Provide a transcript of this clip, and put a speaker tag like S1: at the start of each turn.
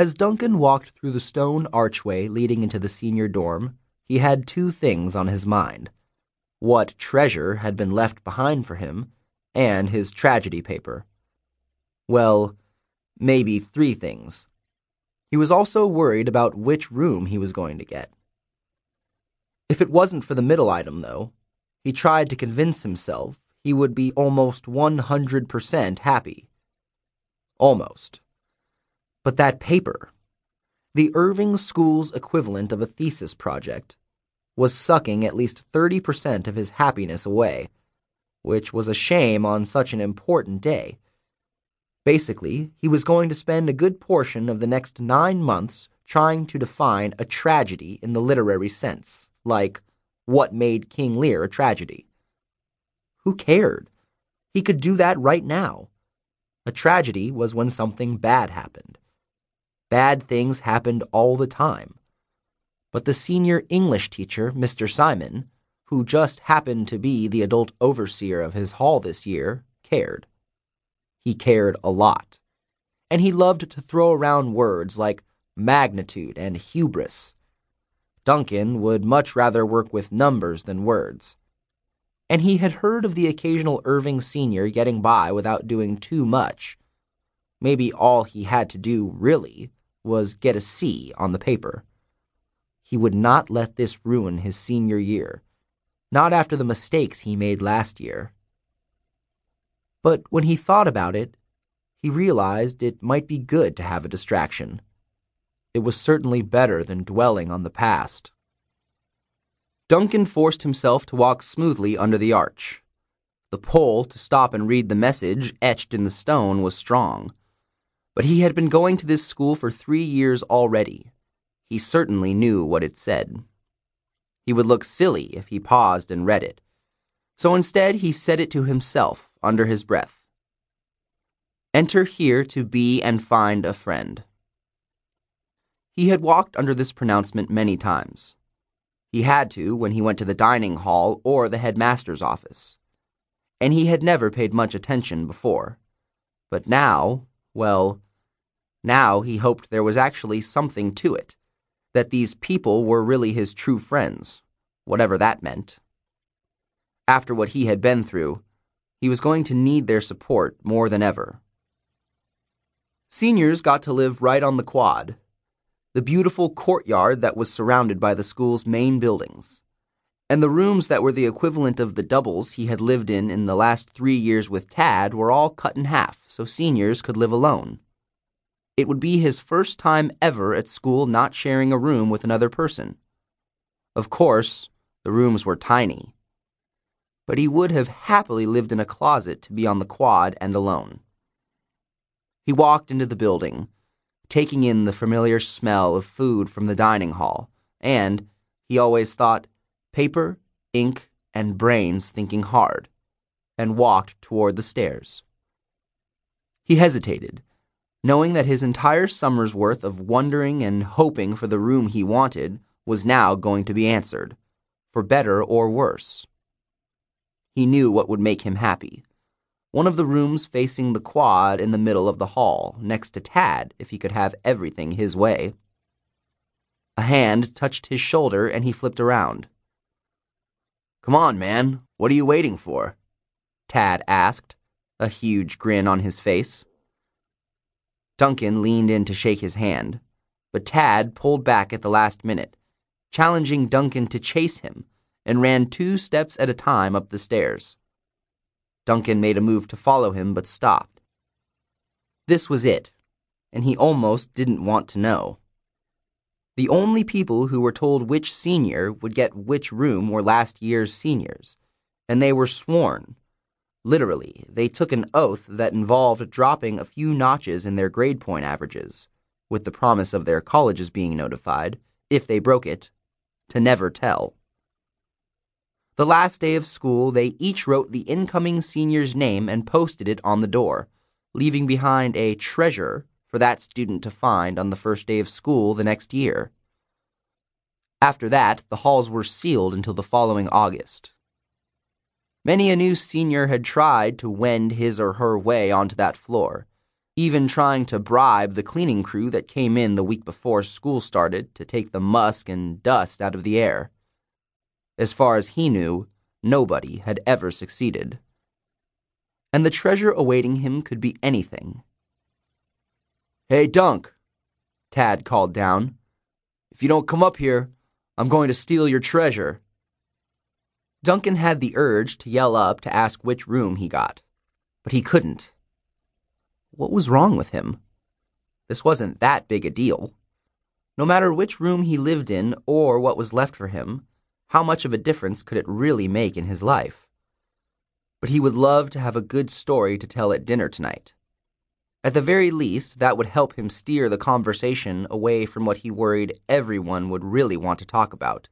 S1: As Duncan walked through the stone archway leading into the senior dorm, he had two things on his mind what treasure had been left behind for him, and his tragedy paper. Well, maybe three things. He was also worried about which room he was going to get. If it wasn't for the middle item, though, he tried to convince himself he would be almost 100% happy. Almost. But that paper, the Irving School's equivalent of a thesis project, was sucking at least 30% of his happiness away, which was a shame on such an important day. Basically, he was going to spend a good portion of the next nine months trying to define a tragedy in the literary sense, like what made King Lear a tragedy. Who cared? He could do that right now. A tragedy was when something bad happened. Bad things happened all the time. But the senior English teacher, Mr. Simon, who just happened to be the adult overseer of his hall this year, cared. He cared a lot. And he loved to throw around words like magnitude and hubris. Duncan would much rather work with numbers than words. And he had heard of the occasional Irving senior getting by without doing too much. Maybe all he had to do, really, was get a C on the paper. He would not let this ruin his senior year, not after the mistakes he made last year. But when he thought about it, he realized it might be good to have a distraction. It was certainly better than dwelling on the past. Duncan forced himself to walk smoothly under the arch. The pull to stop and read the message etched in the stone was strong. But he had been going to this school for three years already. He certainly knew what it said. He would look silly if he paused and read it. So instead, he said it to himself under his breath. Enter here to be and find a friend. He had walked under this pronouncement many times. He had to when he went to the dining hall or the headmaster's office. And he had never paid much attention before. But now, well, now he hoped there was actually something to it, that these people were really his true friends, whatever that meant. After what he had been through, he was going to need their support more than ever. Seniors got to live right on the quad, the beautiful courtyard that was surrounded by the school's main buildings, and the rooms that were the equivalent of the doubles he had lived in in the last three years with Tad were all cut in half so seniors could live alone. It would be his first time ever at school not sharing a room with another person. Of course, the rooms were tiny, but he would have happily lived in a closet to be on the quad and alone. He walked into the building taking in the familiar smell of food from the dining hall, and, he always thought, paper, ink, and brains thinking hard, and walked toward the stairs. He hesitated, knowing that his entire summer's worth of wondering and hoping for the room he wanted was now going to be answered, for better or worse. He knew what would make him happy one of the rooms facing the quad in the middle of the hall, next to Tad, if he could have everything his way. A hand touched his shoulder and he flipped around. Come on, man. What are you waiting for? Tad asked, a huge grin on his face. Duncan leaned in to shake his hand, but Tad pulled back at the last minute, challenging Duncan to chase him, and ran two steps at a time up the stairs. Duncan made a move to follow him but stopped. This was it, and he almost didn't want to know. The only people who were told which senior would get which room were last year's seniors, and they were sworn. Literally, they took an oath that involved dropping a few notches in their grade point averages, with the promise of their colleges being notified, if they broke it, to never tell. The last day of school, they each wrote the incoming senior's name and posted it on the door, leaving behind a treasure for that student to find on the first day of school the next year. After that, the halls were sealed until the following August. Many a new senior had tried to wend his or her way onto that floor, even trying to bribe the cleaning crew that came in the week before school started to take the musk and dust out of the air. As far as he knew, nobody had ever succeeded. And the treasure awaiting him could be anything. Hey, Dunk, Tad called down. If you don't come up here, I'm going to steal your treasure. Duncan had the urge to yell up to ask which room he got, but he couldn't. What was wrong with him? This wasn't that big a deal. No matter which room he lived in or what was left for him, how much of a difference could it really make in his life? But he would love to have a good story to tell at dinner tonight. At the very least, that would help him steer the conversation away from what he worried everyone would really want to talk about